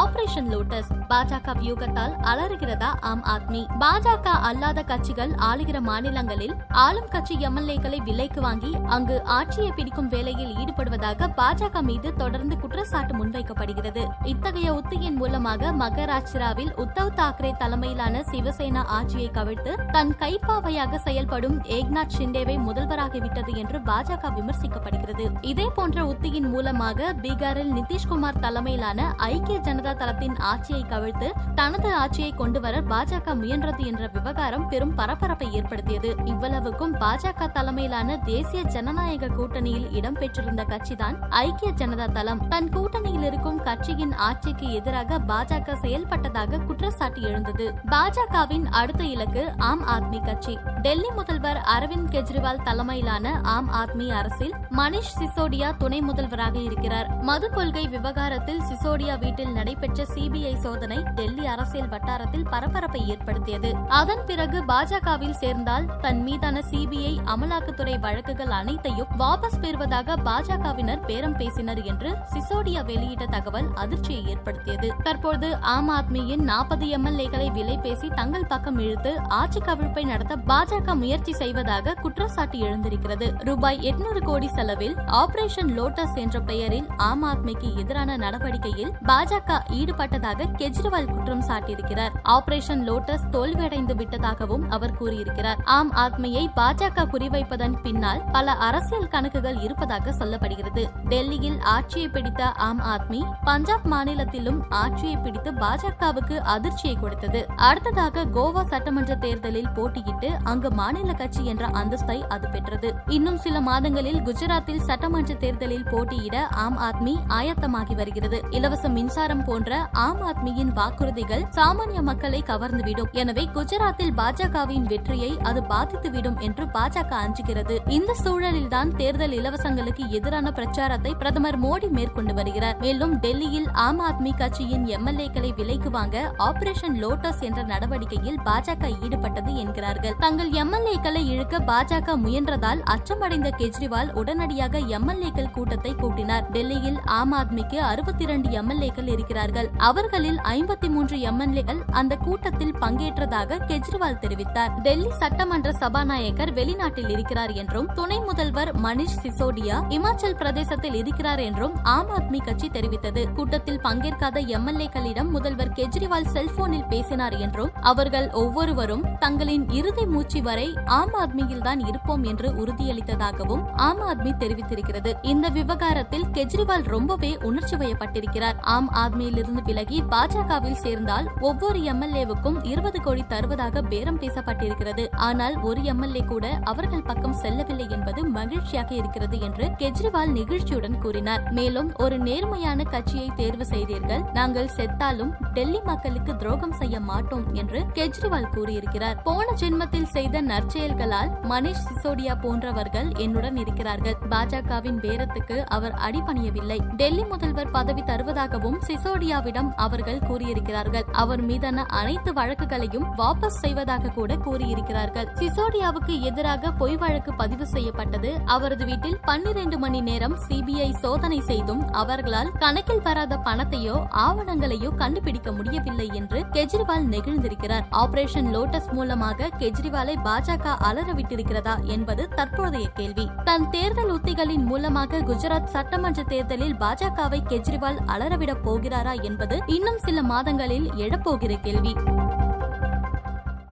operation lotus. Bajaka வியூகத்தால் அலறுகிறதா Aam Aadmi. பாஜக அல்லாத கட்சிகள் ஆளுகிற மாநிலங்களில் ஆளும் கட்சி எம்எல்ஏக்களை விலைக்கு வாங்கி அங்கு ஆட்சியை பிடிக்கும் வேலையில் ஈடுபடுவதாக பாஜக மீது தொடர்ந்து குற்றச்சாட்டு முன்வைக்கப்படுகிறது. இத்தகைய உத்தியின் மூலமாக மகாராஷ்டிராவில் உத்தவ் தாக்கரே தலைமையிலான சிவசேனா ஆட்சியை கவிழ்த்து தன் கைப்பாவையாக செயல்படும் ஏக்நாத் ஷிண்டேவை முதல்வராகிவிட்டது என்று பாஜக விமர்சிக்கப்படுகிறது. இதே போன்ற உத்தியின் மூலமாக பீகாரில் நிதிஷ்குமார் தலைமையிலான ஐக்கிய ஜனதா ஜனதா தளத்தின் ஆட்சியை கவிழ்த்து தனது ஆட்சியை கொண்டுவர பாஜக முயன்றது என்ற விவகாரம் பெரும் பரபரப்பை ஏற்படுத்தியது. இவ்வளவுக்கும் பாஜக தலைமையிலான தேசிய ஜனநாயக கூட்டணியில் இடம்பெற்றிருந்த கட்சிதான் ஐக்கிய ஜனதா தளம். தன் கூட்டணியில் இருக்கும் கட்சியின் ஆட்சிக்கு எதிராக பாஜக செயல்பட்டதாக குற்றச்சாட்டு எழுந்தது. பாஜகவின் அடுத்த இலக்கு ஆம் ஆத்மி கட்சி. டெல்லி முதல்வர் அரவிந்த் கெஜ்ரிவால் தலைமையிலான ஆம் ஆத்மி அரசில் மணிஷ் சிசோடியா துணை முதல்வராக இருக்கிறார். மது கொள்கை விவகாரத்தில் சிசோடியா வீட்டில் நடை நடைபெற்ற சிபிஐ சோதனை டெல்லி அரசியல் வட்டாரத்தில் பரபரப்பை ஏற்படுத்தியது. அதன் பிறகு பாஜகவில் சேர்ந்தால் தன் மீதான சிபிஐ அமலாக்கத்துறை வழக்குகள் அனைத்தையும் வாபஸ் பெறுவதாக பாஜகவினர் பேரம் பேசினர் என்று சிசோடியா வெளியிட்ட தகவல் அதிர்ச்சியை ஏற்படுத்தியது. தற்போது ஆம் ஆத்மியின் நாற்பது எம்எல்ஏக்களை விலை பேசி தங்கள் பக்கம் இழுத்து ஆட்சி கவிழ்ப்பை நடத்த பாஜக முயற்சி செய்வதாக குற்றச்சாட்டு எழுந்திருக்கிறது. ரூபாய் எட்நூறு கோடி செலவில் ஆபரேஷன் லோட்டஸ் என்ற பெயரில் ஆம் ஆத்மிக்கு எதிரான நடவடிக்கையில் பாஜக ஈடுபட்டதாக கெஜ்ரிவால் குற்றம் சாட்டியிருக்கிறார். ஆபரேஷன் லோட்டஸ் தோல்வியடைந்து விட்டதாகவும் அவர் கூறியிருக்கிறார். ஆம் ஆத்மியை பாஜக குறிவைப்பதன் பின்னால் பல அரசியல் கணக்குகள் இருப்பதாக சொல்லப்படுகிறது. டெல்லியில் ஆட்சியை பிடித்த ஆம் ஆத்மி பஞ்சாப் மாநிலத்திலும் ஆட்சியை பிடித்து பாஜகவுக்கு அதிர்ச்சியை கொடுத்தது. அடுத்ததாக கோவா சட்டமன்ற தேர்தலில் போட்டியிட்டு அங்கு மாநில கட்சி என்ற அந்தஸ்தை அது பெற்றது. இன்னும் சில மாதங்களில் குஜராத்தில் சட்டமன்ற தேர்தலில் போட்டியிட ஆம் ஆத்மி ஆயத்தமாகி வருகிறது. இலவச மின்சாரம் போன்ற ஆம் ஆத்மியின் வாக்குறுதிகள் சாமானிய மக்களை கவர்ந்துவிடும். எனவே குஜராத்தில் பாஜகவின் வெற்றியை அது பாதித்துவிடும் என்று பாஜக அஞ்சுகிறது. இந்த சூழலில்தான் தேர்தல் இலவசங்களுக்கு எதிரான பிரச்சாரத்தை பிரதமர் மோடி மேற்கொண்டு வருகிறார். மேலும் டெல்லியில் ஆம் ஆத்மி கட்சியின் எம்எல்ஏக்களை விலைக்கு வாங்க ஆபரேஷன் லோட்டஸ் என்ற நடவடிக்கையில் பாஜக ஈடுபட்டது என்கிறார்கள். தங்கள் எம்எல்ஏக்களை இழுக்க பாஜக முயன்றதால் அச்சமடைந்த கெஜ்ரிவால் உடனடியாக எம்எல்ஏக்கள் கூட்டத்தை கூட்டினார். டெல்லியில் ஆம் ஆத்மிக்கு அறுபத்தி இரண்டு எம்எல்ஏக்கள் இருக்கிறார் இருக்கிறார்கள் அவர்களில் ஐம்பத்தி மூன்று எம்எல்ஏக்கள் அந்த கூட்டத்தில் பங்கேற்றதாக கெஜ்ரிவால் தெரிவித்தார். டெல்லி சட்டமன்ற சபாநாயகர் வெளிநாட்டில் இருக்கிறார் என்றும் துணை முதல்வர் மணிஷ் சிசோடியா இமாச்சல் பிரதேசத்தில் இருக்கிறார் என்றும் ஆம் ஆத்மி கட்சி தெரிவித்தது. கூட்டத்தில் பங்கேற்காத எம்எல்ஏக்களிடம் முதல்வர் கெஜ்ரிவால் செல்போனில் பேசினார் என்றும் அவர்கள் ஒவ்வொருவரும் தங்களின் இறுதி மூச்சு வரை ஆம் ஆத்மியில் தான் இருப்போம் என்று உறுதியளித்ததாகவும் ஆம் ஆத்மி தெரிவித்திருக்கிறது. இந்த விவகாரத்தில் கெஜ்ரிவால் ரொம்பவே உணர்ச்சி வயப்பட்டிருக்கிறார். ஆம் ஆத்மியிலிருந்து விலகி பாஜகவில் சேர்ந்தால் ஒவ்வொரு எம்எல்ஏவுக்கும் இருபது கோடி தருவதாக பேரம் பேசப்பட்டிருக்கிறது. ஆனால் ஒரு எம்எல்ஏ கூட அவர்கள் பக்கம் செல்லவில்லை என்பது மகிழ்ச்சியாக இருக்கிறது என்று கெஜ்ரிவால் நிகழ்ச்சியுடன் கூறினார். மேலும் ஒரு நேர்மையான கட்சியை தேர்வு செய்தீர்கள். நாங்கள் செத்தாலும் டெல்லி மக்களுக்கு துரோகம் செய்ய மாட்டோம் என்று கெஜ்ரிவால் கூறியிருக்கிறார். போன ஜென்மத்தில் செய்த நற்செயல்களால் மனிஷ் சிசோடியா போன்றவர்கள் என்னுடன் இருக்கிறார்கள். பாஜகவின் பேரத்துக்கு அவர் அடிபணியவில்லை. டெல்லி முதல்வர் பதவி தருவதாகவும் சிசோடியா சிசோடியாவிடம் அவர்கள் கூறியிருக்கிறார்கள். அவர் மீதான அனைத்து வழக்குகளையும் வாபஸ் செய்வதாக கூட கூறியிருக்கிறார்கள். சிசோடியாவுக்கு எதிராக பொய் வழக்கு பதிவு செய்யப்பட்டது அவரது வீட்டில் பன்னிரண்டு மணி நேரம் சிபிஐ சோதனை செய்தும் அவர்களால் கணக்கில் வராத பணத்தையோ ஆவணங்களையோ கண்டுபிடிக்க முடியவில்லை என்று கெஜ்ரிவால் நெகிழ்ந்திருக்கிறார். ஆபரேஷன் லோட்டஸ் மூலமாக கெஜ்ரிவாலை பாஜக அலறவிட்டிருக்கிறதா என்பது தற்போதைய கேள்வி. தன் தேர்தல் உத்திகளின் மூலமாக குஜராத் சட்டமன்ற தேர்தலில் பாஜகவை கெஜ்ரிவால் அலறவிடப் போகிறார் என்பது இன்னும் சில மாதங்களில் எழப்போகிற கேள்வி.